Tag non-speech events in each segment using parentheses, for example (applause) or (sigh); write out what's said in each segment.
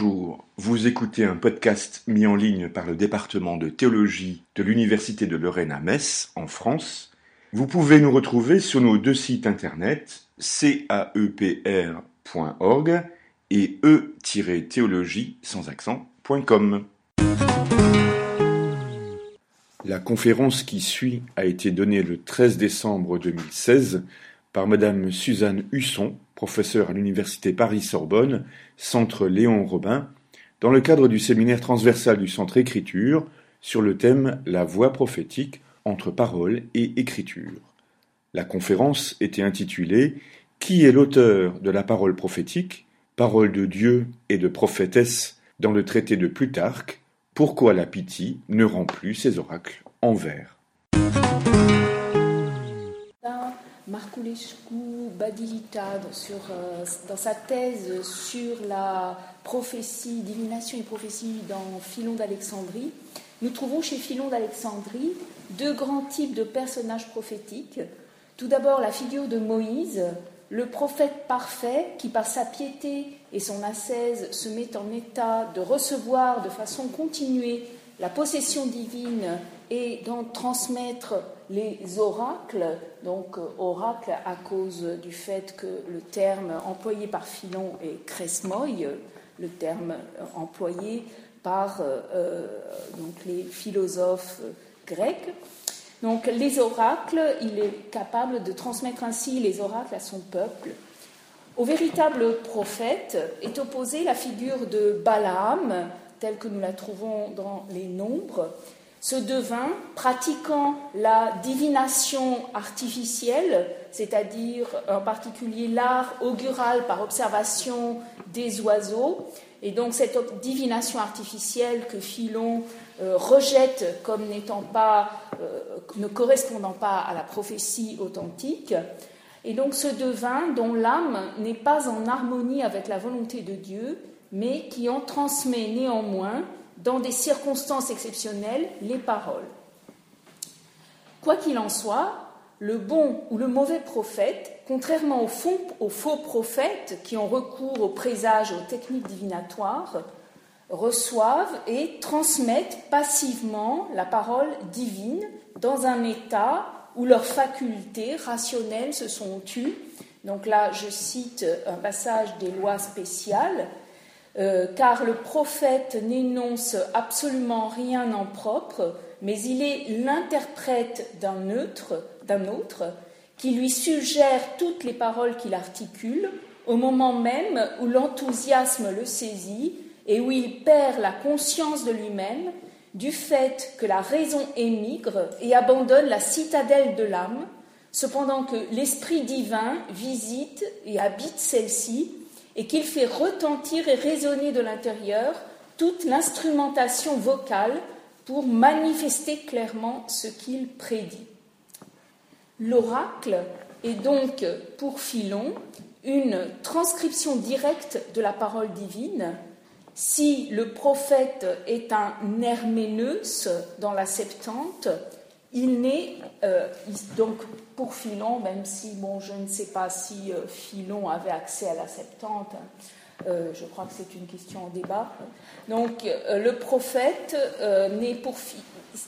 Vous écoutez un podcast mis en ligne par le département de théologie de l'Université de Lorraine à Metz, en France. Vous pouvez nous retrouver sur nos deux sites internet caepr.org et e-théologie sans accent.com. La conférence qui suit a été donnée le 13 décembre 2016 par Madame Suzanne Husson, professeure à l'Université Paris-Sorbonne, Centre Léon Robin, dans le cadre du séminaire transversal du Centre Écriture sur le thème La voix prophétique entre parole et écriture. La conférence était intitulée Qui est l'auteur de la parole prophétique, parole de Dieu et de prophétesse dans le traité de Plutarque, pourquoi la pitié ne rend plus ses oracles en vers? Marculescu Badilita euh, dans sa thèse sur la prophétie, divination et prophétie dans Philon d'Alexandrie, nous trouvons chez Philon d'Alexandrie deux grands types de personnages prophétiques. Tout d'abord la figure de Moïse, le prophète parfait qui par sa piété et son ascèse se met en état de recevoir de façon continuée la possession divine et d'en transmettre les oracles, donc euh, oracle à cause du fait que le terme employé par Philon est kresmoi, le terme euh, employé par euh, donc les philosophes grecs. Donc les oracles, il est capable de transmettre ainsi les oracles à son peuple. Au véritable prophète est opposée la figure de Balaam, telle que nous la trouvons dans les Nombres, ce devin, pratiquant la divination artificielle, c'est-à-dire en particulier l'art augural par observation des oiseaux, et donc cette divination artificielle que Philon euh, rejette comme n'étant pas, euh, ne correspondant pas à la prophétie authentique, et donc ce devin dont l'âme n'est pas en harmonie avec la volonté de Dieu, mais qui en transmet néanmoins dans des circonstances exceptionnelles, les paroles. Quoi qu'il en soit, le bon ou le mauvais prophète, contrairement aux faux, aux faux prophètes qui ont recours aux présages aux techniques divinatoires, reçoivent et transmettent passivement la parole divine dans un état où leurs facultés rationnelles se sont tues. Donc là, je cite un passage des lois spéciales euh, car le prophète n'énonce absolument rien en propre, mais il est l'interprète d'un d'un autre, qui lui suggère toutes les paroles qu'il articule, au moment même où l'enthousiasme le saisit et où il perd la conscience de lui-même du fait que la raison émigre et abandonne la citadelle de l'âme, cependant que l'Esprit divin visite et habite celle-ci et qu'il fait retentir et résonner de l'intérieur toute l'instrumentation vocale pour manifester clairement ce qu'il prédit. L'oracle est donc pour Philon une transcription directe de la parole divine. Si le prophète est un Herméneus dans la Septante, il n'est euh, donc pour Philon, même si je ne sais pas si euh, Philon avait accès à la Septante, euh, je crois que c'est une question en débat. Donc le prophète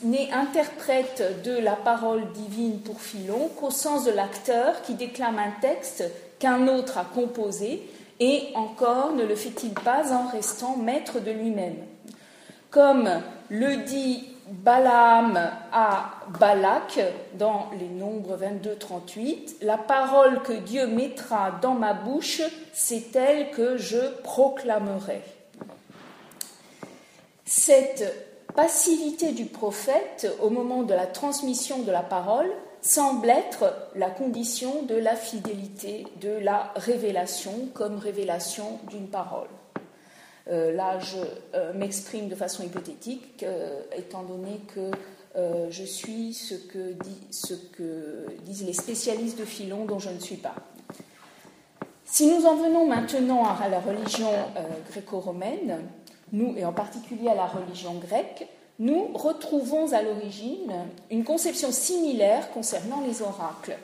n'est interprète de la parole divine pour Philon qu'au sens de l'acteur qui déclame un texte qu'un autre a composé et encore ne le fait-il pas en restant maître de lui-même. Comme le dit Balaam à Balak dans les Nombres 22-38, la parole que Dieu mettra dans ma bouche, c'est elle que je proclamerai. Cette passivité du prophète au moment de la transmission de la parole semble être la condition de la fidélité de la révélation comme révélation d'une parole. Euh, là, je euh, m'exprime de façon hypothétique, euh, étant donné que je suis ce que, disent les spécialistes de Philon dont je ne suis pas. Si nous en venons maintenant à la religion gréco-romaine, nous, et en particulier à la religion grecque, nous retrouvons à l'origine une conception similaire concernant les oracles.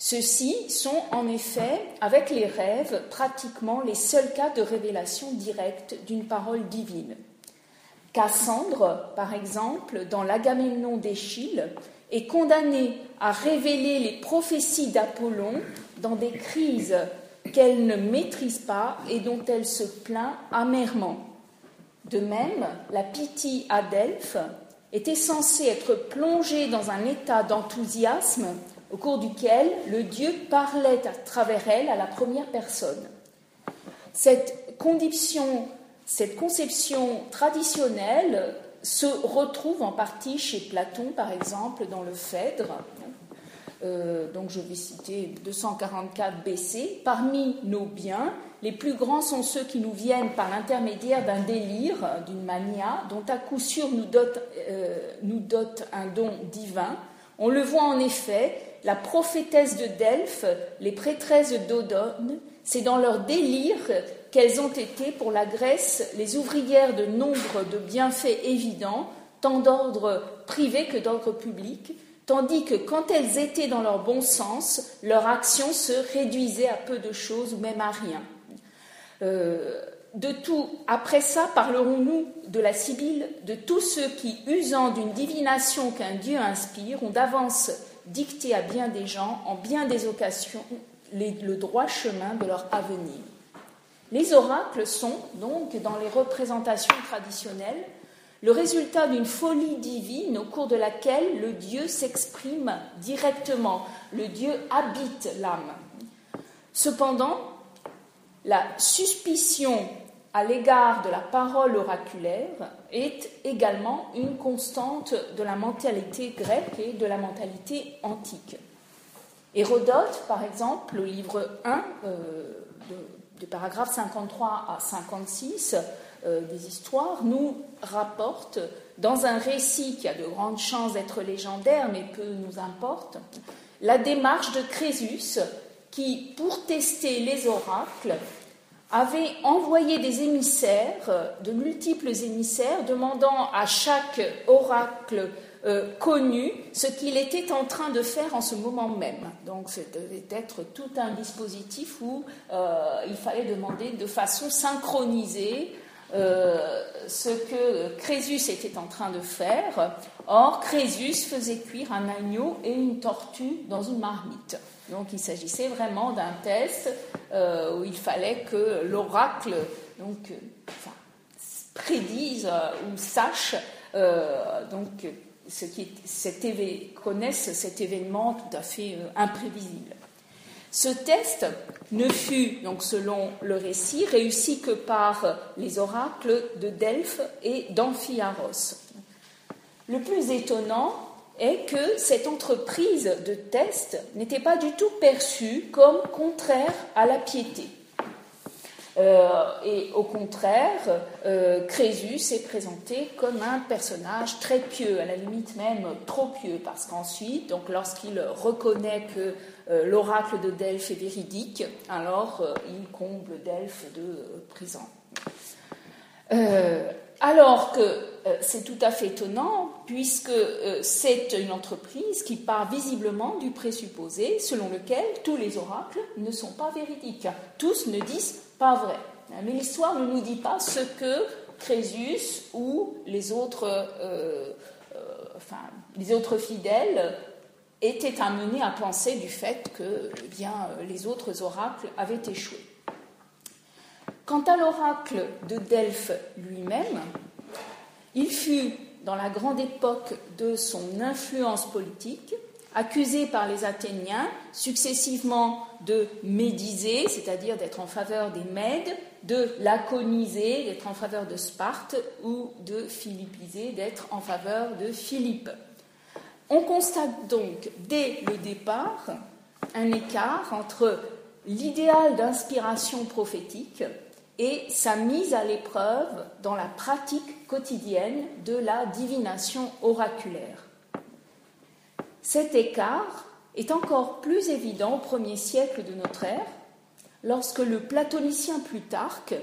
Ceux-ci sont en effet, avec les rêves, pratiquement les seuls cas de révélation directe d'une parole divine. Cassandre, par exemple, dans l'Agamemnon d'Échille, est condamnée à révéler les prophéties d'Apollon dans des crises qu'elle ne maîtrise pas et dont elle se plaint amèrement. De même, la Pythie à Delphes était censée être plongée dans un état d'enthousiasme au cours duquel le Dieu parlait à travers elle à la première personne. Cette condition, cette conception traditionnelle se retrouve en partie chez Platon, par exemple, dans le Phèdre. Euh, donc je vais citer 244 BC. Parmi nos biens, les plus grands sont ceux qui nous viennent par l'intermédiaire d'un délire, d'une mania, dont à coup sûr nous dote, euh, nous dote un don divin. On le voit en effet, la prophétesse de Delphes, les prêtresses d'Odone, c'est dans leur délire qu'elles ont été pour la Grèce les ouvrières de nombre de bienfaits évidents, tant d'ordre privé que d'ordre public, tandis que quand elles étaient dans leur bon sens, leur action se réduisait à peu de choses ou même à rien. Euh, de tout, après ça, parlerons-nous de la Sibylle, de tous ceux qui, usant d'une divination qu'un Dieu inspire, ont d'avance dicté à bien des gens, en bien des occasions, le droit chemin de leur avenir. Les oracles sont, donc, dans les représentations traditionnelles, le résultat d'une folie divine au cours de laquelle le Dieu s'exprime directement, le Dieu habite l'âme. Cependant, la suspicion à l'égard de la parole oraculaire est également une constante de la mentalité grecque et de la mentalité antique. Hérodote, par exemple, au livre 1, euh, de, paragraphe 53 à 56 euh, des histoires, nous rapporte, dans un récit qui a de grandes chances d'être légendaire, mais peu nous importe, la démarche de Crésus qui, pour tester les oracles, avait envoyé des émissaires, de multiples émissaires, demandant à chaque oracle euh, connu ce qu'il était en train de faire en ce moment même. Donc, devait être tout un dispositif où euh, il fallait demander de façon synchronisée euh, ce que Crésus était en train de faire. Or, Crésus faisait cuire un agneau et une tortue dans une marmite. Donc il s'agissait vraiment d'un test euh, où il fallait que l'oracle donc, euh, prédise ou sache donc, ce qui cet connaisse cet événement tout à fait imprévisible. Ce test ne fut, donc selon le récit, réussi que par les oracles de Delphes et d'Amphiaros. Le plus étonnant est que cette entreprise de test n'était pas du tout perçue comme contraire à la piété. Euh, et au contraire, euh, Crésus est présenté comme un personnage très pieux, à la limite même trop pieux, parce qu'ensuite, donc lorsqu'il reconnaît que euh, l'oracle de Delphes est véridique, alors il comble Delphes de prison. Alors que c'est tout à fait étonnant, puisque c'est une entreprise qui part visiblement du présupposé selon lequel tous les oracles ne sont pas véridiques. Tous ne disent pas vrai. Mais l'histoire ne nous dit pas ce que Crésus ou les autres, euh, euh, fidèles étaient amenés à penser du fait que eh bien, les autres oracles avaient échoué. Quant à l'oracle de Delphes lui-même, il fut, dans la grande époque de son influence politique, accusé par les Athéniens successivement de médiser, c'est-à-dire d'être en faveur des Mèdes, de laconiser, d'être en faveur de Sparte, ou de philippiser, d'être en faveur de Philippe. On constate donc dès le départ un écart entre l'idéal d'inspiration prophétique et sa mise à l'épreuve dans la pratique quotidienne de la divination oraculaire. Cet écart est encore plus évident au premier siècle de notre ère, lorsque le platonicien Plutarque,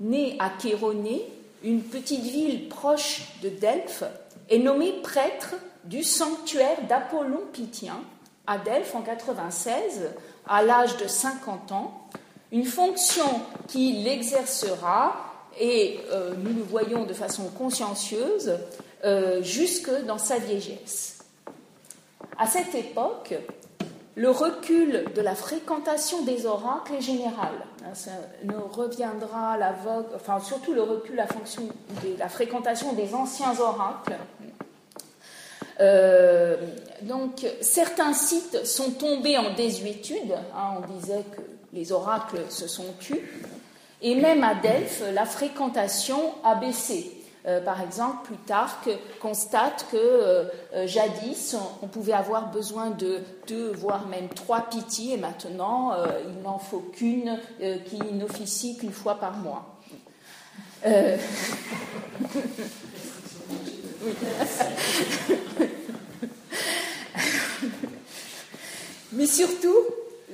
né à Chéronée, une petite ville proche de Delphes, est nommé prêtre du sanctuaire d'Apollon Pythien, à Delphes en 96, à l'âge de 50 ans, une fonction qu'il exercera, et euh, nous le voyons de façon consciencieuse, euh, jusque dans sa vieillesse. À cette époque, le recul de la fréquentation des oracles est général. Hein, ça nous reviendra la vogue, enfin surtout le recul la, fonction de la fréquentation des anciens oracles. Euh, donc certains sites sont tombés en désuétude. Hein, on disait que les oracles se sont tus. Et même à Delphes, la fréquentation a baissé. Euh, par exemple, Plutarque constate que euh, euh, jadis, on, pouvait avoir besoin de deux, voire même trois pitiés, et maintenant, il n'en faut qu'une qui n'officie qu'une fois par mois. (laughs) Mais surtout,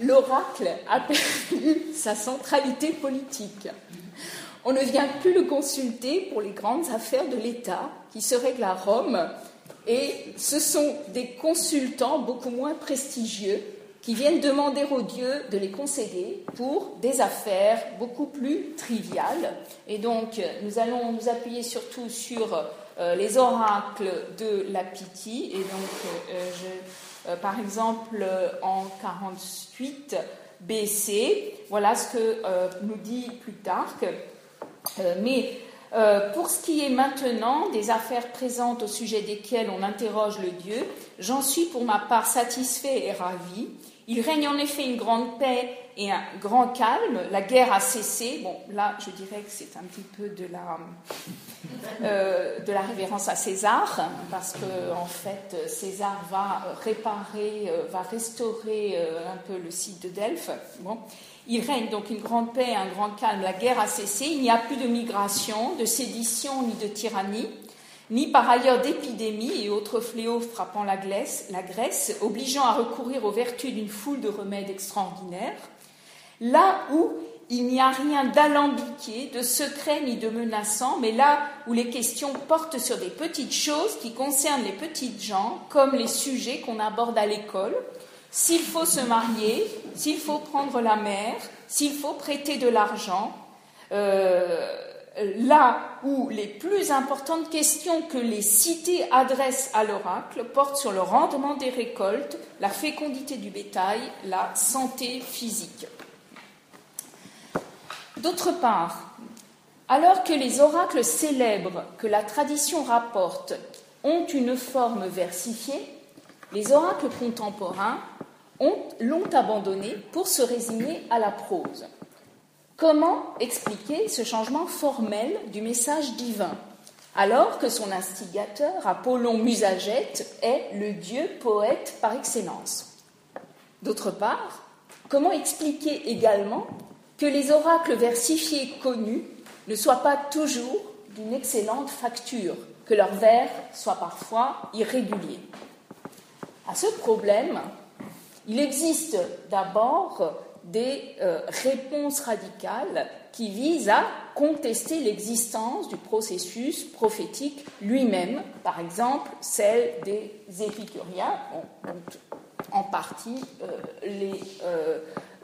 l'oracle a perdu (laughs) sa centralité politique. On ne vient plus le consulter pour les grandes affaires de l'État qui se règlent à Rome, et ce sont des consultants beaucoup moins prestigieux qui viennent demander aux dieux de les concéder pour des affaires beaucoup plus triviales. Et donc, nous allons nous appuyer surtout sur euh, les oracles de la Pythie. Et donc, euh, euh, par exemple, en 48 BC, voilà ce que nous dit Plutarque. Euh, mais euh, pour ce qui est maintenant des affaires présentes au sujet desquelles on interroge le Dieu, j'en suis pour ma part satisfait et ravi. Il règne en effet une grande paix et un grand calme. La guerre a cessé. Bon, là, je dirais que c'est un petit peu de la, euh, révérence à César, parce que en fait, César va réparer, va restaurer un peu le site de Delphes. Bon. Il règne donc une grande paix, un grand calme, la guerre a cessé, il n'y a plus de migration, de sédition ni de tyrannie, ni par ailleurs d'épidémie et autres fléaux frappant la Grèce, la Grèce, obligeant à recourir aux vertus d'une foule de remèdes extraordinaires, là où il n'y a rien d'alambiqué, de secret ni de menaçant, mais là où les questions portent sur des petites choses qui concernent les petites gens, comme les sujets qu'on aborde à l'école, s'il faut se marier, s'il faut prendre la mer, s'il faut prêter de l'argent, euh, là où les plus importantes questions que les cités adressent à l'oracle portent sur le rendement des récoltes, la fécondité du bétail, la santé physique. D'autre part, alors que les oracles célèbres que la tradition rapporte ont une forme versifiée, les oracles contemporains l'ont abandonné pour se résigner à la prose. Comment expliquer ce changement formel du message divin, alors que son instigateur, Apollon Musagète, est le dieu poète par excellence? D'autre part, comment expliquer également que les oracles versifiés connus ne soient pas toujours d'une excellente facture, que leurs vers soient parfois irréguliers? À ce problème, il existe d'abord des euh, réponses radicales qui visent à contester l'existence du processus prophétique lui-même, par exemple celle des épicuriens, en partie euh, les euh,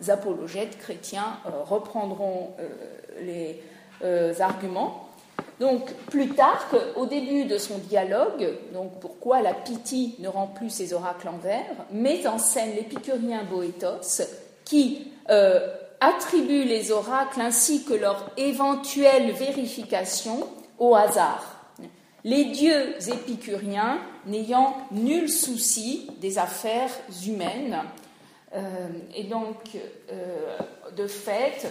apologètes chrétiens reprendront les arguments. Donc Plutarque, au début de son dialogue, donc pourquoi la Pythie ne rend plus ses oracles en vers, met en scène l'épicurien Boétos qui euh, attribue les oracles ainsi que leur éventuelle vérification au hasard. Les dieux épicuriens n'ayant nul souci des affaires humaines. Euh, et donc, euh, de fait,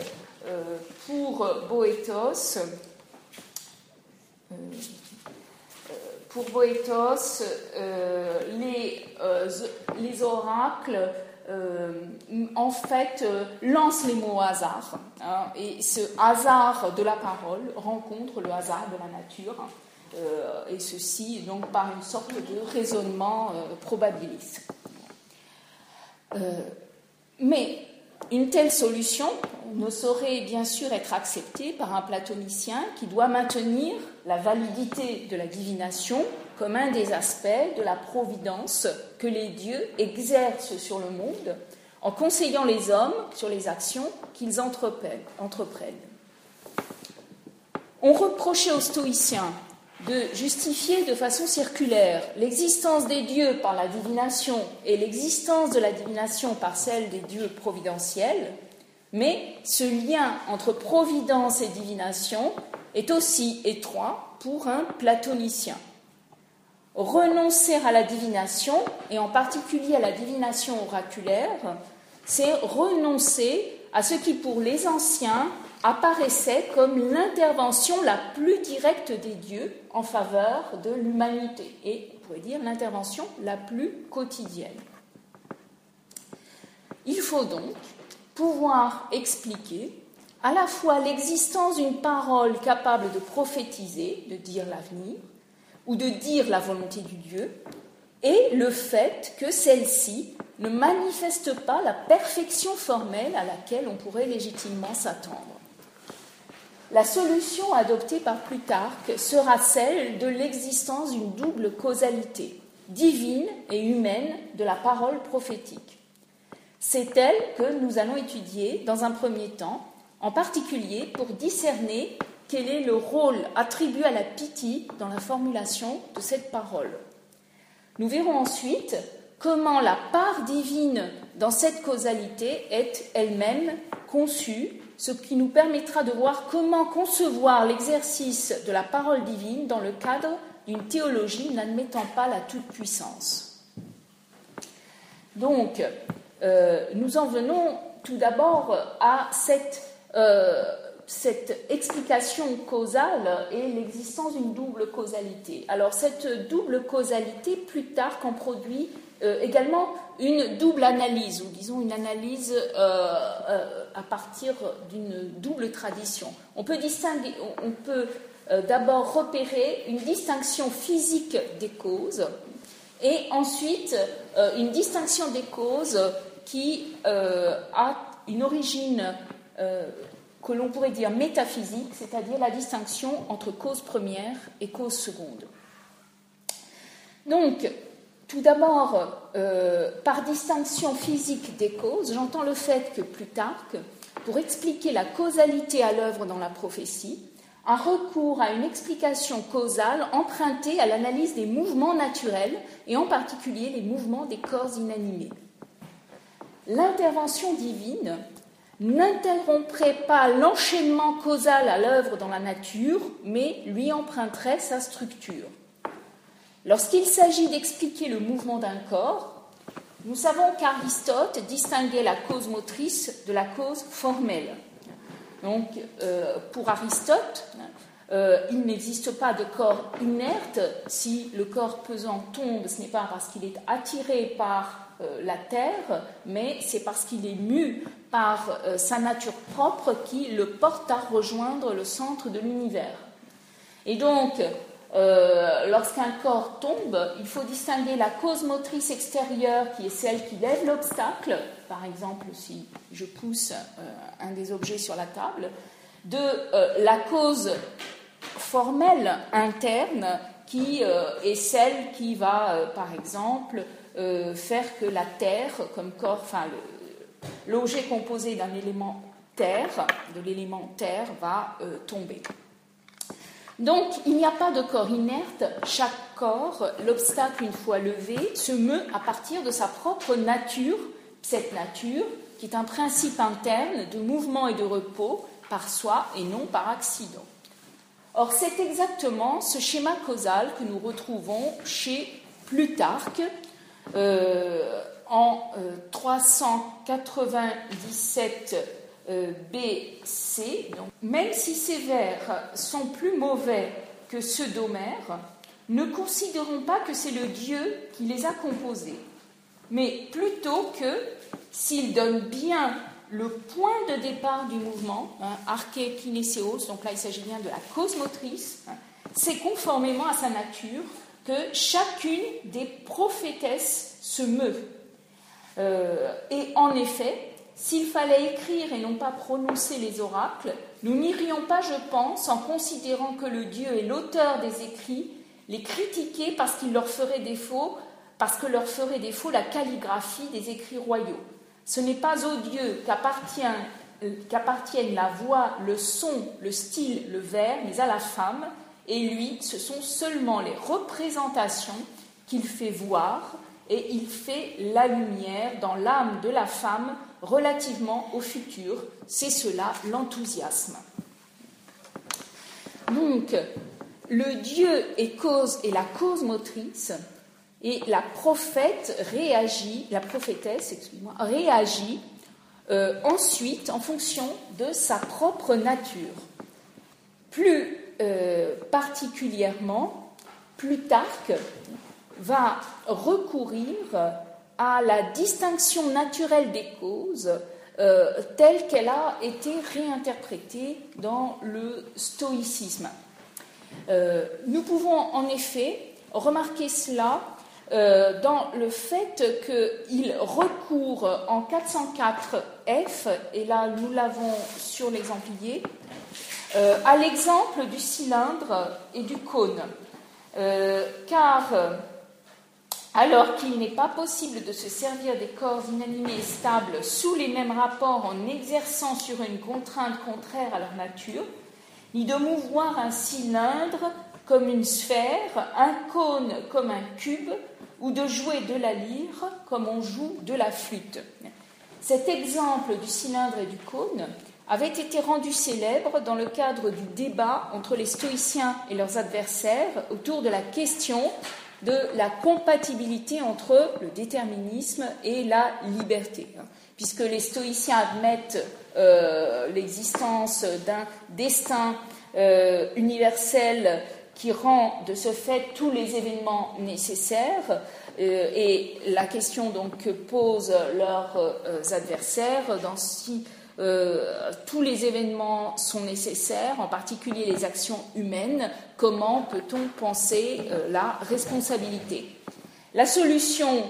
pour Boétos, pour Boétos, les, oracles euh, en fait lancent les mots au hasard. Hein, et ce hasard de la parole rencontre le hasard de la nature. et ceci donc par une sorte de raisonnement probabiliste. mais une telle solution ne saurait bien sûr être acceptée par un platonicien qui doit maintenir la validité de la divination comme un des aspects de la providence que les dieux exercent sur le monde en conseillant les hommes sur les actions qu'ils entreprennent. On reprochait aux stoïciens de justifier de façon circulaire l'existence des dieux par la divination et l'existence de la divination par celle des dieux providentiels, mais ce lien entre providence et divination est aussi étroit pour un platonicien. Renoncer à la divination, et en particulier à la divination oraculaire, c'est renoncer à ce qui pour les anciens apparaissait comme l'intervention la plus directe des dieux en faveur de l'humanité, et on pourrait dire l'intervention la plus quotidienne. Il faut donc pouvoir expliquer à la fois l'existence d'une parole capable de prophétiser, de dire l'avenir, ou de dire la volonté du Dieu, et le fait que celle-ci ne manifeste pas la perfection formelle à laquelle on pourrait légitimement s'attendre. La solution adoptée par Plutarque sera celle de l'existence d'une double causalité, divine et humaine, de la parole prophétique. C'est elle que nous allons étudier dans un premier temps, en particulier pour discerner quel est le rôle attribué à la pitié dans la formulation de cette parole. Nous verrons ensuite comment la part divine dans cette causalité est elle-même conçue ce qui nous permettra de voir comment concevoir l'exercice de la parole divine dans le cadre d'une théologie n'admettant pas la toute-puissance. Donc, euh, nous en venons tout d'abord à cette, euh, cette, explication causale et l'existence d'une double causalité. Alors, cette double causalité, plus tard, qu'en produit euh, également une double analyse, ou disons une analyse euh, euh, à partir d'une double tradition. On peut, distinguer, on peut d'abord repérer une distinction physique des causes et ensuite une distinction des causes qui a une origine que l'on pourrait dire métaphysique, c'est-à-dire la distinction entre cause première et cause seconde. Donc, tout d'abord, euh, par distinction physique des causes, j'entends le fait que Plutarque, pour expliquer la causalité à l'œuvre dans la prophétie, a recours à une explication causale empruntée à l'analyse des mouvements naturels et en particulier les mouvements des corps inanimés. L'intervention divine n'interromprait pas l'enchaînement causal à l'œuvre dans la nature, mais lui emprunterait sa structure. Lorsqu'il s'agit d'expliquer le mouvement d'un corps, nous savons qu'Aristote distinguait la cause motrice de la cause formelle. Donc, euh, pour Aristote, euh, il n'existe pas de corps inerte. Si le corps pesant tombe, ce n'est pas parce qu'il est attiré par euh, la terre, mais c'est parce qu'il est mu par sa nature propre qui le porte à rejoindre le centre de l'univers. Et donc, euh, lorsqu'un corps tombe, il faut distinguer la cause motrice extérieure, qui est celle qui lève l'obstacle, par exemple si je pousse euh, un des objets sur la table, de euh, la cause formelle interne, qui est celle qui va, par exemple, faire que la Terre, comme corps, enfin l'objet composé d'un élément terre, de l'élément terre, va tomber. Donc, il n'y a pas de corps inerte. Chaque corps, l'obstacle une fois levé, se meut à partir de sa propre nature, cette nature qui est un principe interne de mouvement et de repos par soi et non par accident. Or, c'est exactement ce schéma causal que nous retrouvons chez Plutarque euh, en 397 euh, B, C. Donc, même si ces vers sont plus mauvais que ceux d'Homère, ne considérons pas que c'est le Dieu qui les a composés, mais plutôt que s'il donne bien le point de départ du mouvement, hein, arché-kinéséos, donc là il s'agit bien de la cause motrice, hein, c'est conformément à sa nature que chacune des prophétesses se meut. Euh, et en effet, s'il fallait écrire et non pas prononcer les oracles, nous n'irions pas, je pense, en considérant que le Dieu est l'auteur des écrits, les critiquer parce qu'il leur ferait défaut, parce que leur ferait défaut la calligraphie des écrits royaux. Ce n'est pas aux dieux euh, qu'appartiennent la voix, le son, le style, le vers, mais à la femme, et lui, ce sont seulement les représentations qu'il fait voir, et il fait la lumière dans l'âme de la femme relativement au futur. C'est cela l'enthousiasme. Donc, le Dieu est cause et la cause motrice, et la prophète réagit, la prophétesse, excuse-moi, réagit euh, ensuite en fonction de sa propre nature. Plus euh, particulièrement, Plutarque va recourir à la distinction naturelle des causes euh, telle qu'elle a été réinterprétée dans le stoïcisme. Nous pouvons en effet remarquer cela euh, dans le fait qu'il recourt en 404 F, et là nous l'avons sur l'exemplier, à l'exemple du cylindre et du cône. car alors qu'il n'est pas possible de se servir des corps inanimés et stables sous les mêmes rapports en exerçant sur une contrainte contraire à leur nature, ni de mouvoir un cylindre comme une sphère, un cône comme un cube, ou de jouer de la lyre comme on joue de la flûte. Cet exemple du cylindre et du cône avait été rendu célèbre dans le cadre du débat entre les stoïciens et leurs adversaires autour de la question de la compatibilité entre le déterminisme et la liberté, puisque les stoïciens admettent euh, l'existence d'un destin euh, universel qui rend de ce fait tous les événements nécessaires. Euh, et la question donc que posent leurs adversaires dans si euh, tous les événements sont nécessaires, en particulier les actions humaines. Comment peut-on penser euh, la responsabilité? La solution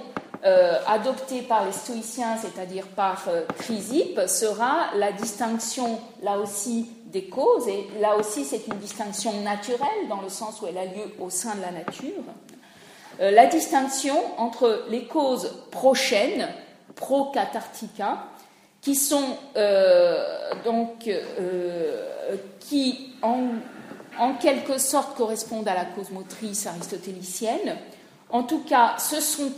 euh, adoptée par les stoïciens, c'est-à-dire par Chrysippe, sera la distinction, là aussi, des causes, et là aussi c'est une distinction naturelle, dans le sens où elle a lieu au sein de la nature. la distinction entre les causes prochaines, pro-cathartica, qui sont euh, donc euh, qui en, quelque sorte correspondent à la cause motrice aristotélicienne. En tout cas, ce sont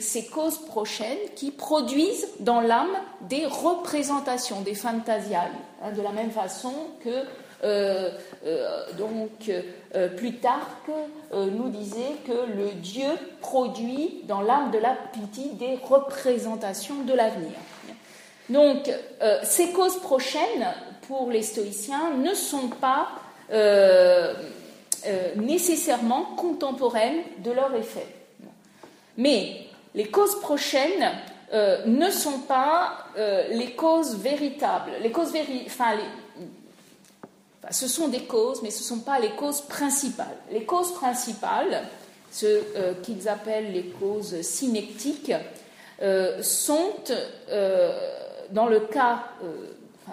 ces causes prochaines qui produisent dans l'âme des représentations, des fantasiales, hein, de la même façon que euh, donc Plutarque nous disait que le Dieu produit dans l'âme de la pitié des représentations de l'avenir. Donc, euh, ces causes prochaines, pour les stoïciens, ne sont pas euh, euh, nécessairement contemporaines de leur effet. Mais les causes prochaines ne sont pas les causes véritables. Les causes enfin, ce sont des causes, mais ce ne sont pas les causes principales. Les causes principales, ce qu'ils appellent les causes synectiques, sont dans le cas, euh,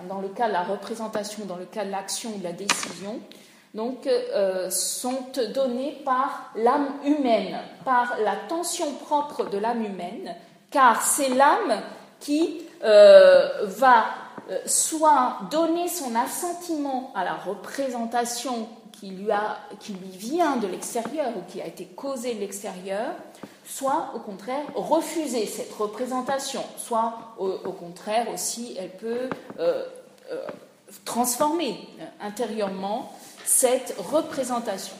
dans le cas de la représentation, dans le cas de l'action ou de la décision, donc, euh, sont données par l'âme humaine, par la tension propre de l'âme humaine, car c'est l'âme qui euh, va soit donner son assentiment à la représentation qui lui, a, qui lui vient de l'extérieur ou qui a été causée de l'extérieur, soit au contraire refuser cette représentation, soit au, contraire aussi elle peut euh, euh, transformer intérieurement cette représentation.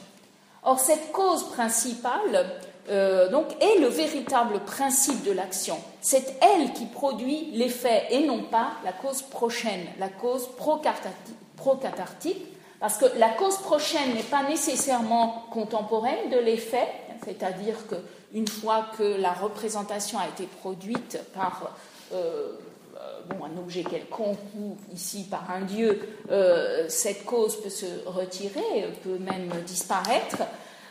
Or cette cause principale euh, donc est le véritable principe de l'action. C'est elle qui produit l'effet et non pas la cause prochaine, la cause pro-cathartique, parce que la cause prochaine n'est pas nécessairement contemporaine de l'effet, c'est-à-dire que une fois que la représentation a été produite par euh, bon, un objet quelconque ou ici par un dieu, euh, cette cause peut se retirer, peut même disparaître,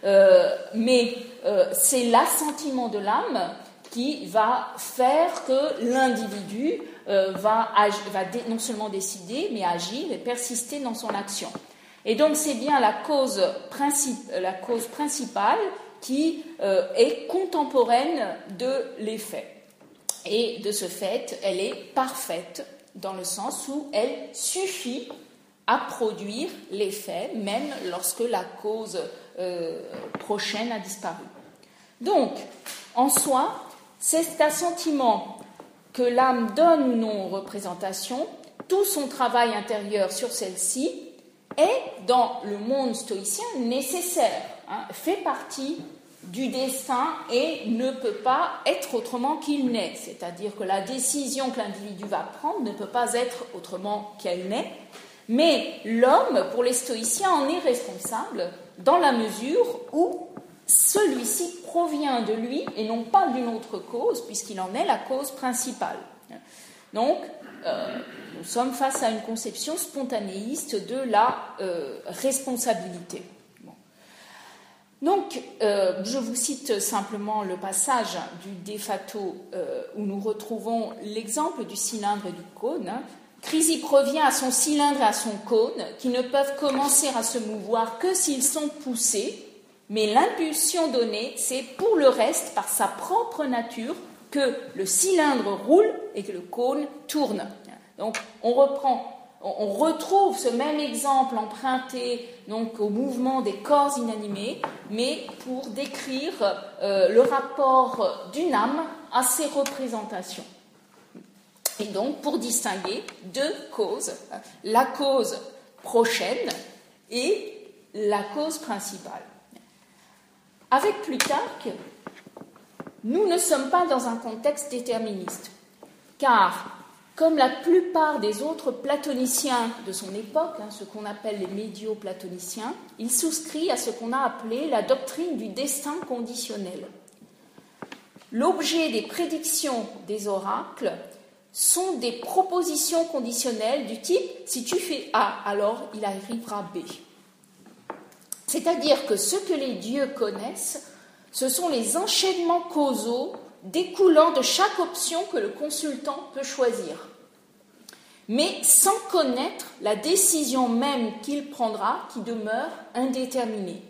euh, mais c'est l'assentiment de l'âme qui va faire que l'individu va, non seulement décider, mais agir et persister dans son action. Et donc c'est bien la cause, principale qui euh, est contemporaine de l'effet. Et de ce fait, elle est parfaite dans le sens où elle suffit à produire l'effet, même lorsque la cause euh, prochaine a disparu. Donc, en soi, c'est un sentiment que l'âme donne ou non aux représentations, tout son travail intérieur sur celle-ci est, dans le monde stoïcien, nécessaire, hein, fait partie du destin et ne peut pas être autrement qu'il n'est. C'est-à-dire que la décision que l'individu va prendre ne peut pas être autrement qu'elle n'est. Mais l'homme, pour les stoïciens, en est responsable dans la mesure où celui-ci provient de lui et non pas d'une autre cause, puisqu'il en est la cause principale. Donc, euh, nous sommes face à une conception spontanéiste de la euh, responsabilité. Donc, euh, je vous cite simplement le passage du De Fato où nous retrouvons l'exemple du cylindre et du cône. Crisi provient à son cylindre et à son cône, qui ne peuvent commencer à se mouvoir que s'ils sont poussés, mais l'impulsion donnée, c'est pour le reste, par sa propre nature, que le cylindre roule et que le cône tourne. Donc on reprend, on retrouve ce même exemple emprunté donc au mouvement des corps inanimés, mais pour décrire euh, le rapport d'une âme à ces représentations. Et donc pour distinguer deux causes, la cause prochaine et la cause principale. Avec Plutarque, nous ne sommes pas dans un contexte déterministe, car comme la plupart des autres platoniciens de son époque, hein, ce qu'on appelle les médio-platoniciens, il souscrit à ce qu'on a appelé la doctrine du destin conditionnel. L'objet des prédictions des oracles sont des propositions conditionnelles du type si tu fais A, alors il arrivera B. C'est-à-dire que ce que les dieux connaissent, ce sont les enchaînements causaux découlant de chaque option que le consultant peut choisir, mais sans connaître la décision même qu'il prendra qui demeure indéterminée.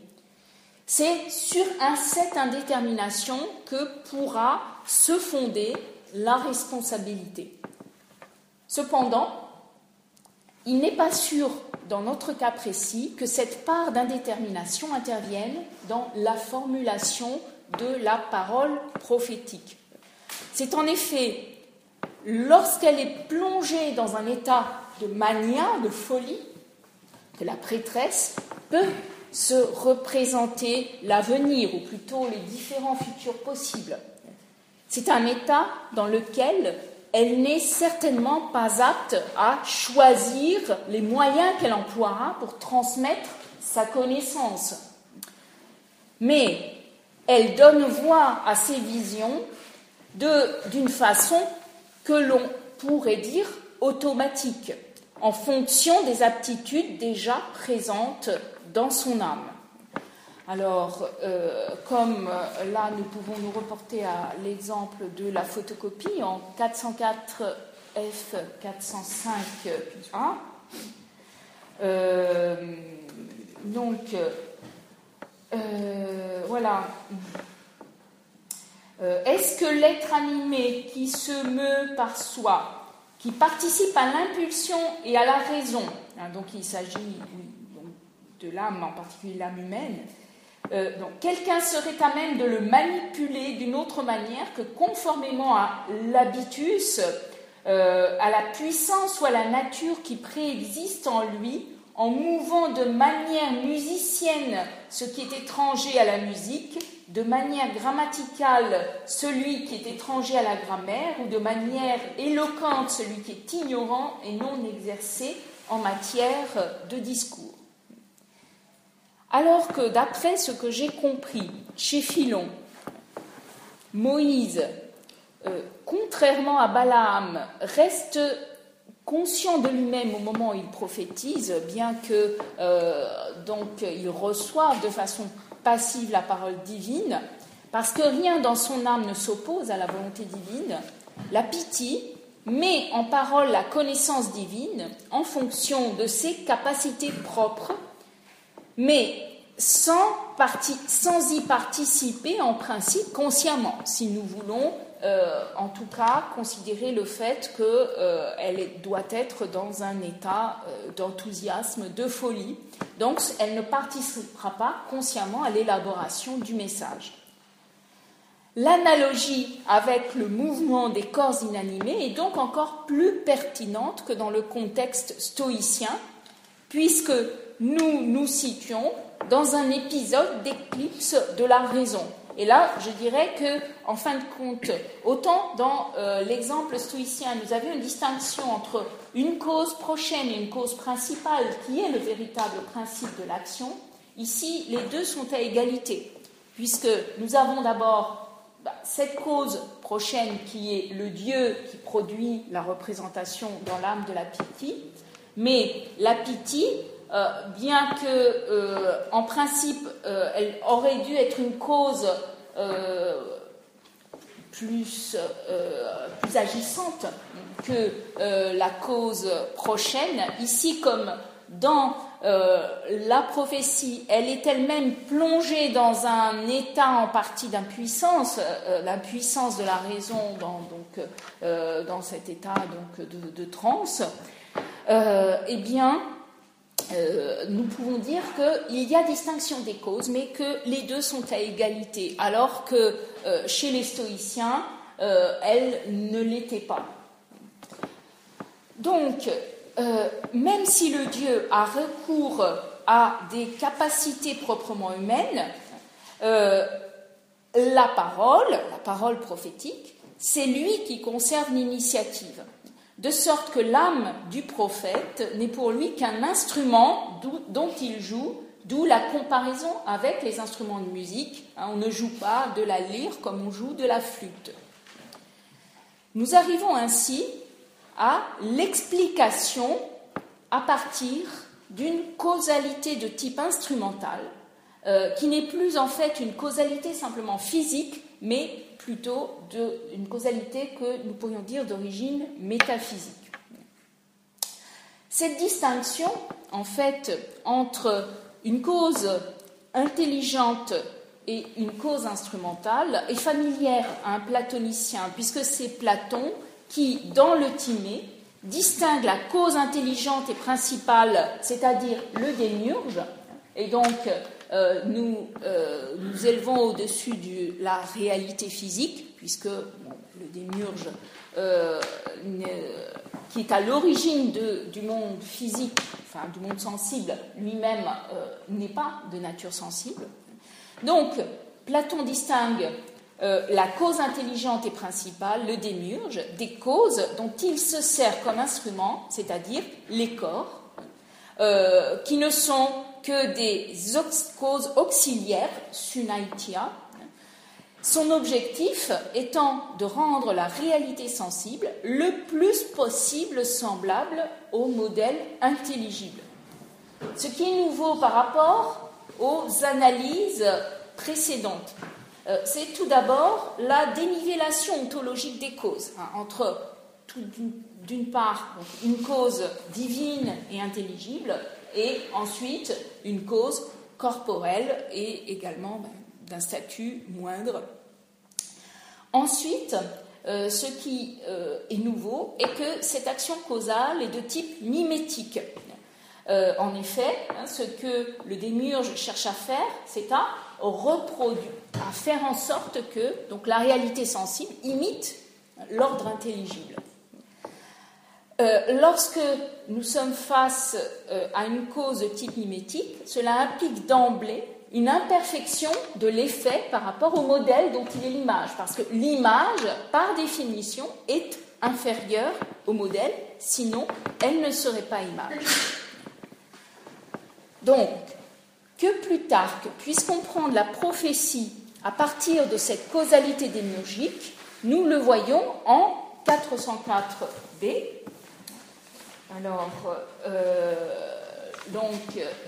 C'est sur cette indétermination que pourra se fonder la responsabilité. Cependant, il n'est pas sûr, dans notre cas précis, que cette part d'indétermination intervienne dans la formulation de la parole prophétique. C'est en effet lorsqu'elle est plongée dans un état de mania, de folie, que la prêtresse peut se représenter l'avenir, ou plutôt les différents futurs possibles. C'est un état dans lequel elle n'est certainement pas apte à choisir les moyens qu'elle emploiera pour transmettre sa connaissance. Mais elle donne voix à ses visions d'une façon que l'on pourrait dire automatique, en fonction des aptitudes déjà présentes dans son âme. Alors, euh, comme euh, là, nous pouvons nous reporter à l'exemple de la photocopie en 404 F 405 1. donc, euh, voilà. Est-ce que l'être animé qui se meut par soi, qui participe à l'impulsion et à la raison, hein, donc il s'agit de l'âme, en particulier l'âme humaine, euh, quelqu'un serait à même de le manipuler d'une autre manière que conformément à l'habitus, euh, à la puissance ou à la nature qui préexiste en lui, en mouvant de manière musicienne ce qui est étranger à la musique, de manière grammaticale celui qui est étranger à la grammaire, ou de manière éloquente celui qui est ignorant et non exercé en matière de discours. Alors que, d'après ce que j'ai compris chez Philon, Moïse, euh, contrairement à Balaam, reste conscient de lui-même au moment où il prophétise, bien que euh, donc il reçoive de façon passive la parole divine, parce que rien dans son âme ne s'oppose à la volonté divine, la pitié met en parole la connaissance divine en fonction de ses capacités propres mais sans, sans y participer en principe consciemment, si nous voulons euh, en tout cas considérer le fait qu'elle euh, doit être dans un état euh, d'enthousiasme, de folie. Donc elle ne participera pas consciemment à l'élaboration du message. L'analogie avec le mouvement des corps inanimés est donc encore plus pertinente que dans le contexte stoïcien, puisque nous nous situons dans un épisode d'éclipse de la raison. Et là, je dirais que, en fin de compte, autant dans euh, l'exemple stoïcien, nous avions une distinction entre une cause prochaine et une cause principale, qui est le véritable principe de l'action, ici, les deux sont à égalité, puisque nous avons d'abord bah, cette cause prochaine qui est le Dieu qui produit la représentation dans l'âme de la pitié, mais la pitié euh, bien que, euh, en principe, euh, elle aurait dû être une cause plus, agissante que la cause prochaine. Ici, comme dans la prophétie, elle est elle-même plongée dans un état en partie d'impuissance, l'impuissance de la raison dans cet état donc, de, de transe, eh bien, euh, nous pouvons dire qu'il y a distinction des causes, mais que les deux sont à égalité, alors que euh, chez les stoïciens, euh, elles ne l'étaient pas. Donc, même si le Dieu a recours à des capacités proprement humaines, la parole, la parole prophétique, c'est lui qui conserve l'initiative de sorte que l'âme du prophète n'est pour lui qu'un instrument dont il joue, d'où la comparaison avec les instruments de musique. Hein, on ne joue pas de la lyre comme on joue de la flûte. Nous arrivons ainsi à l'explication à partir d'une causalité de type instrumental, euh, qui n'est plus en fait une causalité simplement physique, mais plutôt d'une causalité que nous pourrions dire d'origine métaphysique. Cette distinction, en fait, entre une cause intelligente et une cause instrumentale est familière à un platonicien, puisque c'est Platon qui, dans le Timée, distingue la cause intelligente et principale, c'est-à-dire le démiurge, et donc euh, nous euh, nous élevons au-dessus de la réalité physique, puisque le démiurge, euh, qui est à l'origine du monde physique, enfin du monde sensible, lui-même n'est pas de nature sensible. Donc, Platon distingue la cause intelligente et principale, le démiurge, des causes dont il se sert comme instrument, c'est-à-dire les corps, qui ne sont que des causes auxiliaires, sunaitia, son objectif étant de rendre la réalité sensible le plus possible semblable au modèle intelligible. Ce qui est nouveau par rapport aux analyses précédentes, euh, c'est tout d'abord la dénivellation ontologique des causes, hein, entre d'une part une cause divine et intelligible et ensuite une cause corporelle et également ben, d'un statut moindre. Ensuite, euh, ce qui euh, est nouveau est que cette action causale est de type mimétique. Euh, en effet, hein, ce que le démiurge cherche à faire, c'est à reproduire, à faire en sorte que la réalité sensible imite l'ordre intelligible. Euh, lorsque nous sommes face euh, à une cause type mimétique, cela implique d'emblée une imperfection de l'effet par rapport au modèle dont il est l'image, parce que l'image, par définition, est inférieure au modèle, sinon elle ne serait pas image. Donc, que Plutarque puisse comprendre la prophétie à partir de cette causalité démiurgique, nous le voyons en 404b, alors, euh, donc,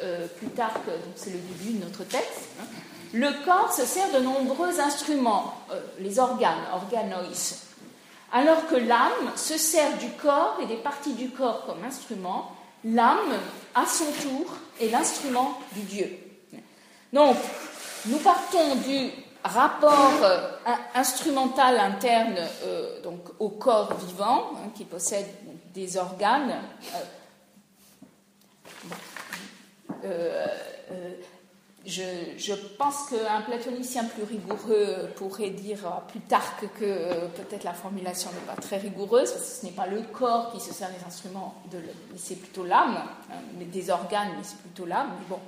euh, Plutarque, c'est le début de notre texte. Hein. Le corps se sert de nombreux instruments, euh, les organes, organois, alors que l'âme se sert du corps et des parties du corps comme instrument. L'âme, à son tour, est l'instrument du Dieu. Donc, nous partons du rapport instrumental interne donc, au corps vivant, hein, qui possède des organes. Euh, je, pense qu'un platonicien plus rigoureux pourrait dire plus tard que, peut-être la formulation n'est pas très rigoureuse, parce que ce n'est pas le corps qui se sert des instruments, de, mais c'est plutôt l'âme, hein, des organes, mais c'est plutôt l'âme. bon.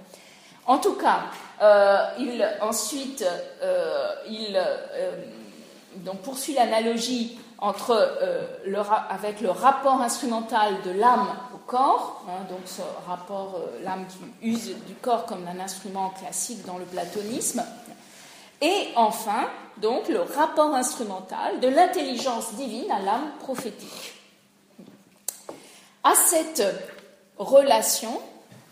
En tout cas, euh, il, ensuite, euh, il euh, poursuit l'analogie entre, avec le rapport instrumental de l'âme au corps, hein, donc ce rapport, l'âme qui use du corps comme un instrument classique dans le platonisme, et enfin, donc, le rapport instrumental de l'intelligence divine à l'âme prophétique. À cette relation,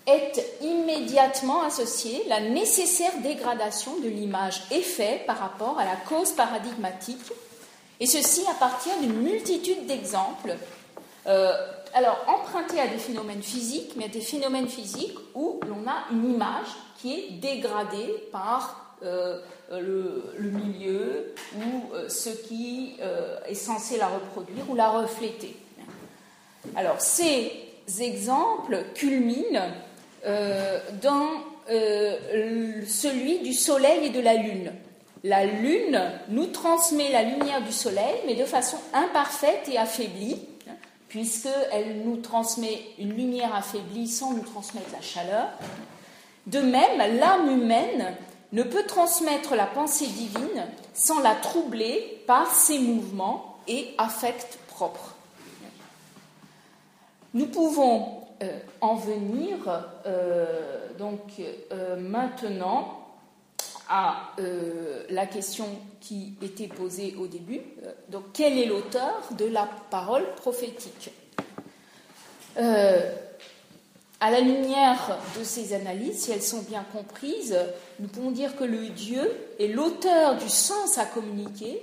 est immédiatement associée la nécessaire dégradation de l'image effet par rapport à la cause paradigmatique, et ceci à partir d'une multitude d'exemples, euh, alors empruntés à des phénomènes physiques, mais à des phénomènes physiques où l'on a une image qui est dégradée par euh, le, milieu ou euh, ce qui est censé la reproduire ou la refléter. Alors ces exemples culminent dans celui du Soleil et de la Lune. La Lune nous transmet la lumière du Soleil, mais de façon imparfaite et affaiblie, puisqu'elle nous transmet une lumière affaiblie sans nous transmettre la chaleur. De même, l'âme humaine ne peut transmettre la pensée divine sans la troubler par ses mouvements et affects propres. Nous pouvons euh, en venir euh, donc euh, maintenant à la question qui était posée au début. donc, quel est l'auteur de la parole prophétique À la lumière de ces analyses, si elles sont bien comprises, nous pouvons dire que le Dieu est l'auteur du sens à communiquer,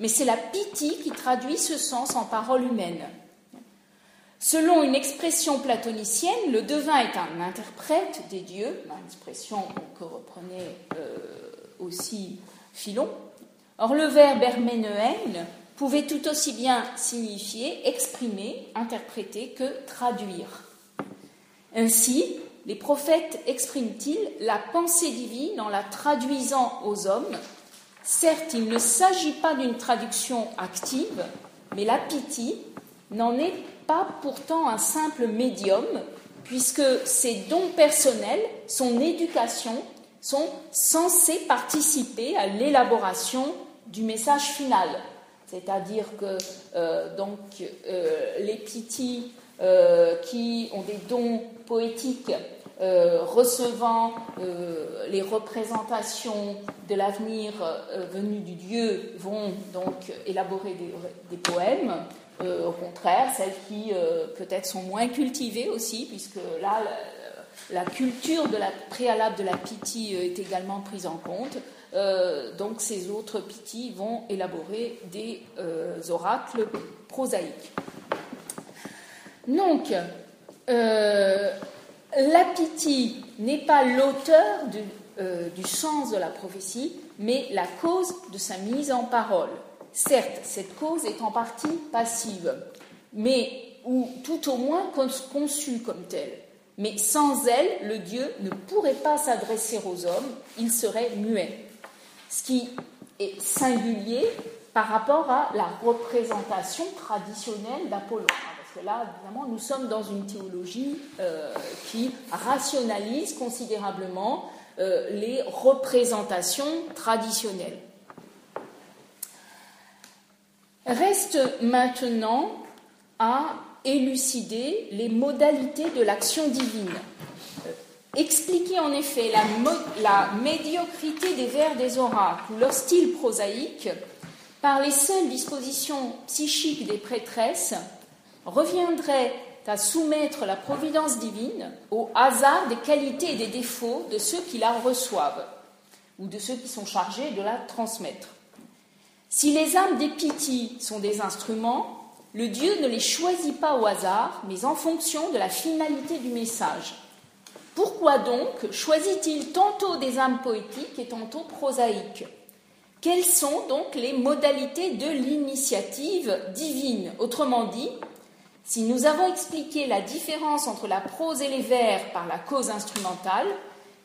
mais c'est la pitié qui traduit ce sens en parole humaine. Selon une expression platonicienne, le devin est un interprète des dieux, une expression que reprenait euh, aussi Philon. Or, le verbe herméneuen pouvait tout aussi bien signifier exprimer, interpréter que traduire. Ainsi, les prophètes expriment-ils la pensée divine en la traduisant aux hommes Certes, il ne s'agit pas d'une traduction active, mais la pitié n'en est pas pourtant un simple médium, puisque ses dons personnels, son éducation, sont censés participer à l'élaboration du message final. C'est-à-dire que euh, euh, les pitis euh, qui ont des dons poétiques recevant les représentations de l'avenir venu du Dieu vont donc élaborer des poèmes. Euh, au contraire, celles qui euh, peut-être sont moins cultivées aussi, puisque là, la, culture préalable de la pitié euh, est également prise en compte. donc ces autres pitis vont élaborer des oracles prosaïques. Donc, la pitié n'est pas l'auteur du sens de la prophétie, mais la cause de sa mise en parole. Certes, cette cause est en partie passive, mais ou tout au moins conçue comme telle. Mais sans elle, le Dieu ne pourrait pas s'adresser aux hommes, il serait muet. Ce qui est singulier par rapport à la représentation traditionnelle d'Apollon. Parce que là, évidemment, nous sommes dans une théologie euh, qui rationalise considérablement euh, les représentations traditionnelles. Reste maintenant à élucider les modalités de l'action divine. Euh, expliquer en effet la, médiocrité des vers des oracles ou leur style prosaïque par les seules dispositions psychiques des prêtresses reviendrait à soumettre la providence divine au hasard des qualités et des défauts de ceux qui la reçoivent ou de ceux qui sont chargés de la transmettre. Si les âmes des sont des instruments, le Dieu ne les choisit pas au hasard, mais en fonction de la finalité du message. Pourquoi donc choisit-il tantôt des âmes poétiques et tantôt prosaïques? Quelles sont donc les modalités de l'initiative divine? Autrement dit, si nous avons expliqué la différence entre la prose et les vers par la cause instrumentale,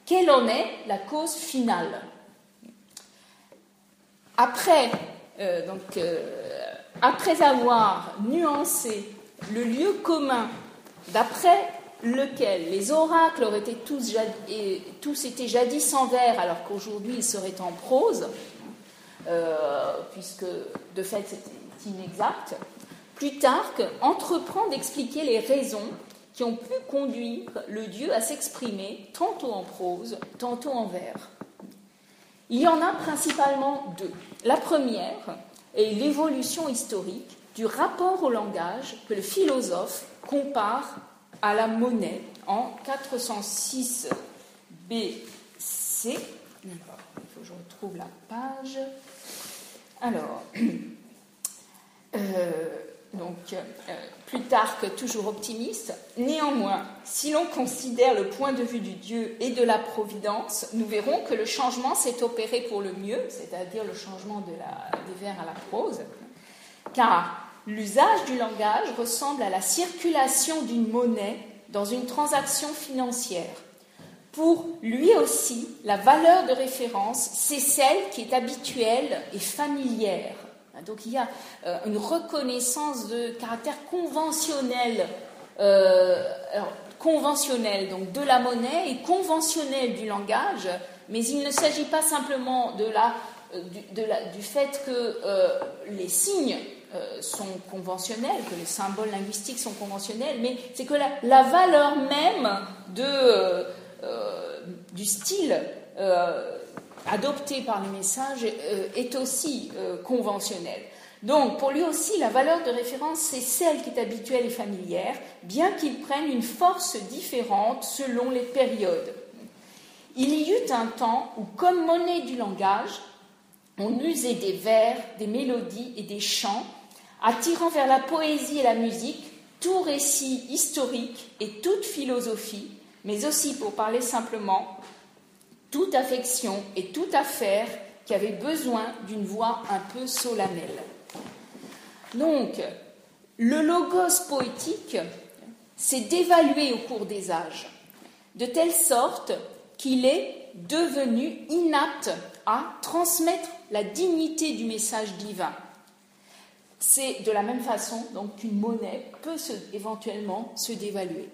quelle en est la cause finale? Après, euh, donc, euh, après avoir nuancé le lieu commun d'après lequel les oracles auraient tous, et, tous été jadis en vers alors qu'aujourd'hui ils seraient en prose, euh, puisque de fait c'est inexact, Plutarque entreprend d'expliquer les raisons qui ont pu conduire le Dieu à s'exprimer tantôt en prose, tantôt en vers. Il y en a principalement deux. La première est l'évolution historique du rapport au langage que le philosophe compare à la monnaie en 406 BC. Il faut que je retrouve la page. Alors, (clears throat) euh, donc, euh, Plutarque, toujours optimiste. Néanmoins, si l'on considère le point de vue du Dieu et de la providence, nous verrons que le changement s'est opéré pour le mieux, c'est-à-dire le changement des vers à la prose, car l'usage du langage ressemble à la circulation d'une monnaie dans une transaction financière. Pour lui aussi, la valeur de référence, c'est celle qui est habituelle et familière donc il y a euh, une reconnaissance de caractère conventionnel, euh, conventionnel donc de la monnaie et conventionnel du langage, mais il ne s'agit pas simplement de la, euh, du, fait que les signes sont conventionnels, que les symboles linguistiques sont conventionnels, mais c'est que la, valeur même de, du style adopté par les messages euh, est aussi euh, conventionnel. Donc, pour lui aussi, la valeur de référence, c'est celle qui est habituelle et familière, bien qu'il prenne une force différente selon les périodes. Il y eut un temps où, comme monnaie du langage, on usait des vers, des mélodies et des chants, attirant vers la poésie et la musique tout récit historique et toute philosophie, mais aussi, pour parler simplement, toute affection et toute affaire qui avait besoin d'une voix un peu solennelle. Donc, le logos poétique s'est dévalué au cours des âges, de telle sorte qu'il est devenu inapte à transmettre la dignité du message divin. C'est de la même façon qu'une monnaie peut éventuellement se dévaluer.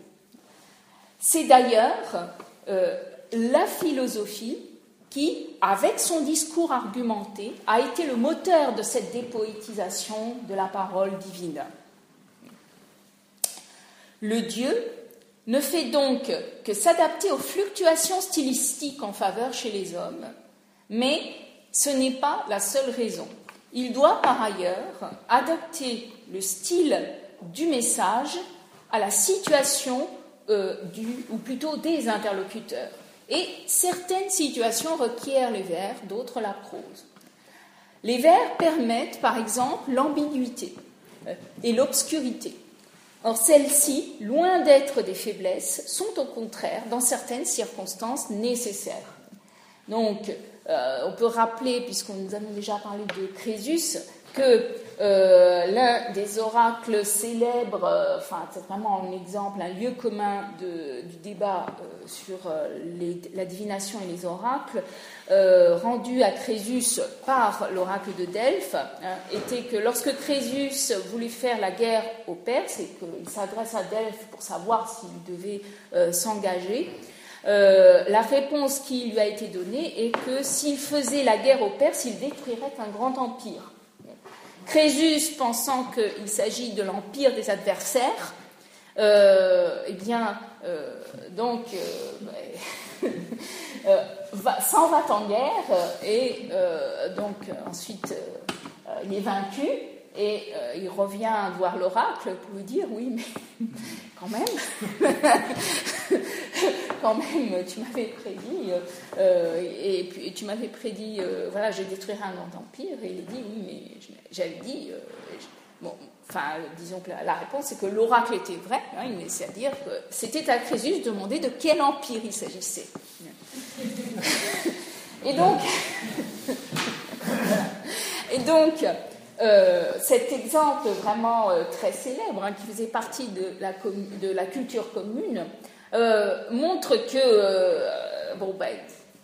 C'est d'ailleurs euh, la philosophie qui, avec son discours argumenté, a été le moteur de cette dépoétisation de la parole divine. Le Dieu ne fait donc que s'adapter aux fluctuations stylistiques en faveur chez les hommes, mais ce n'est pas la seule raison. Il doit par ailleurs adapter le style du message à la situation euh, ou plutôt des interlocuteurs. Et certaines situations requièrent les vers, d'autres la prose. Les vers permettent, par exemple, l'ambiguïté euh, et l'obscurité. Or, celles-ci, loin d'être des faiblesses, sont au contraire, dans certaines circonstances, nécessaires. Donc, euh, on peut rappeler, puisqu'on nous avons déjà parlé de Crésus, que euh, l'un des oracles célèbres, euh, enfin c'est vraiment un exemple, un lieu commun du débat euh, sur la divination et les oracles, rendu à Crésus par l'oracle de Delphes, était que lorsque Crésus voulait faire la guerre aux Perses et qu'il s'adresse à Delphes pour savoir s'il devait s'engager, la réponse qui lui a été donnée est que s'il faisait la guerre aux Perses, il détruirait un grand empire. Crésus, pensant qu'il s'agit de l'empire des adversaires, euh, eh bien, euh, donc, euh, (laughs) s'en va en guerre et donc ensuite il est vaincu et il revient voir l'oracle pour lui dire oui, mais quand même, (laughs) quand même, tu m'avais prédit, et puis tu m'avais prédit, voilà, je détruirai un grand empire, et il dit oui, mais j'avais dit, euh, bon, enfin, disons que la, réponse c'est que l'oracle était vrai, hein, c'est-à-dire que c'était à Crésus de demander de quel empire il s'agissait. (laughs) Et donc, (laughs) et donc euh, cet exemple vraiment euh, très célèbre, hein, qui faisait partie de la, culture commune, euh, montre que bon, ben,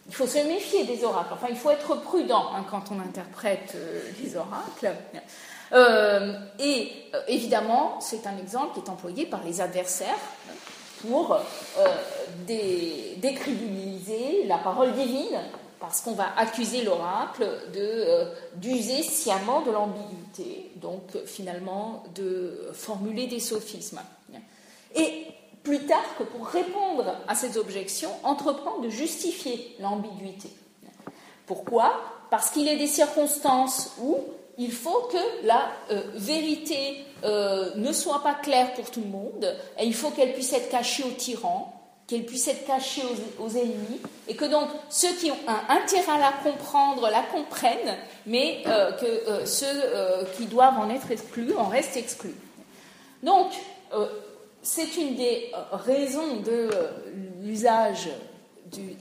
il faut se méfier des oracles. Enfin, il faut être prudent hein, quand on interprète les oracles. et évidemment, c'est un exemple qui est employé par les adversaires pour décrédibiliser la parole divine parce qu'on va accuser l'oracle euh, d'user sciemment de l'ambiguïté, donc finalement de formuler des sophismes. Et plus tard que pour répondre à ces objections, entreprend de justifier l'ambiguïté. Pourquoi? Parce qu'il y a des circonstances où il faut que la euh, vérité euh, ne soit pas claire pour tout le monde, et il faut qu'elle puisse être cachée aux tyrans, qu'elle puisse être cachée aux, ennemis, et que donc ceux qui ont un intérêt à la comprendre la comprennent, mais euh, que euh, ceux euh, qui doivent en être exclus en restent exclus. Donc, c'est une des raisons de l'usage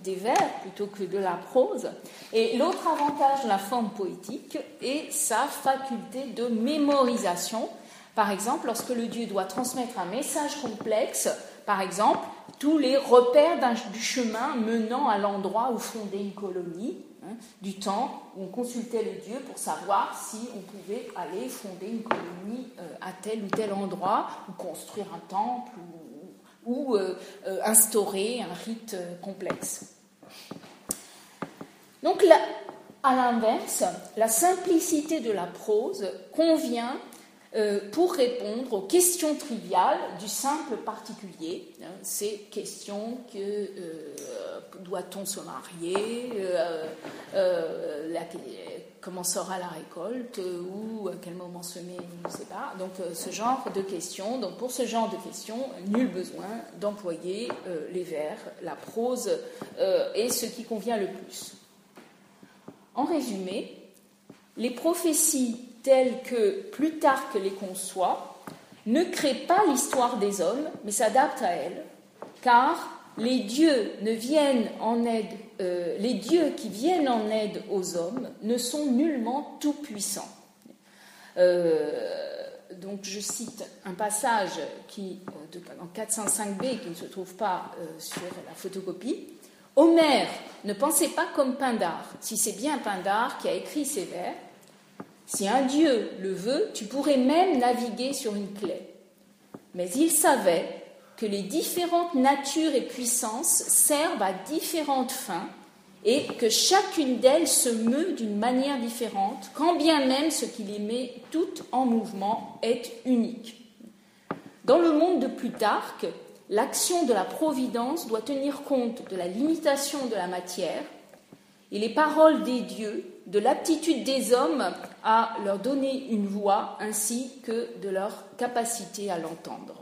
des vers plutôt que de la prose. Et l'autre avantage de la forme poétique est sa faculté de mémorisation. Par exemple, lorsque le Dieu doit transmettre un message complexe, par exemple, tous les repères du chemin menant à l'endroit où fondait une colonie, hein, du temps où on consultait le Dieu pour savoir si on pouvait aller fonder une colonie euh, à tel ou tel endroit, ou construire un temple, ou, euh, euh, instaurer un rite complexe. Donc, à l'inverse, la simplicité de la prose convient pour répondre aux questions triviales du simple particulier. Hein, ces questions que euh, doit-on se marier, euh, comment sera la récolte ou à quel moment semer, on ne sait pas. Donc ce genre de questions. Donc pour ce genre de questions, nul besoin d'employer les vers, la prose est ce qui convient le plus. En résumé, les prophéties telles que Plutarque les conçoit, ne crée pas l'histoire des hommes, mais s'adapte à elle, car les dieux ne viennent en aide, euh, les dieux qui viennent en aide aux hommes ne sont nullement tout puissants. Euh, donc je cite un passage qui, euh, en 405b qui ne se trouve pas sur la photocopie. Homère ne pensait pas comme Pindare, si c'est bien Pindare qui a écrit ces vers, si un Dieu le veut, tu pourrais même naviguer sur une clé. Mais il savait que les différentes natures et puissances servent à différentes fins et que chacune d'elles se meut d'une manière différente, quand bien même ce qui les met toutes en mouvement est unique. Dans le monde de Plutarque, l'action de la providence doit tenir compte de la limitation de la matière et les paroles des dieux de l'aptitude des hommes à leur donner une voix ainsi que de leur capacité à l'entendre.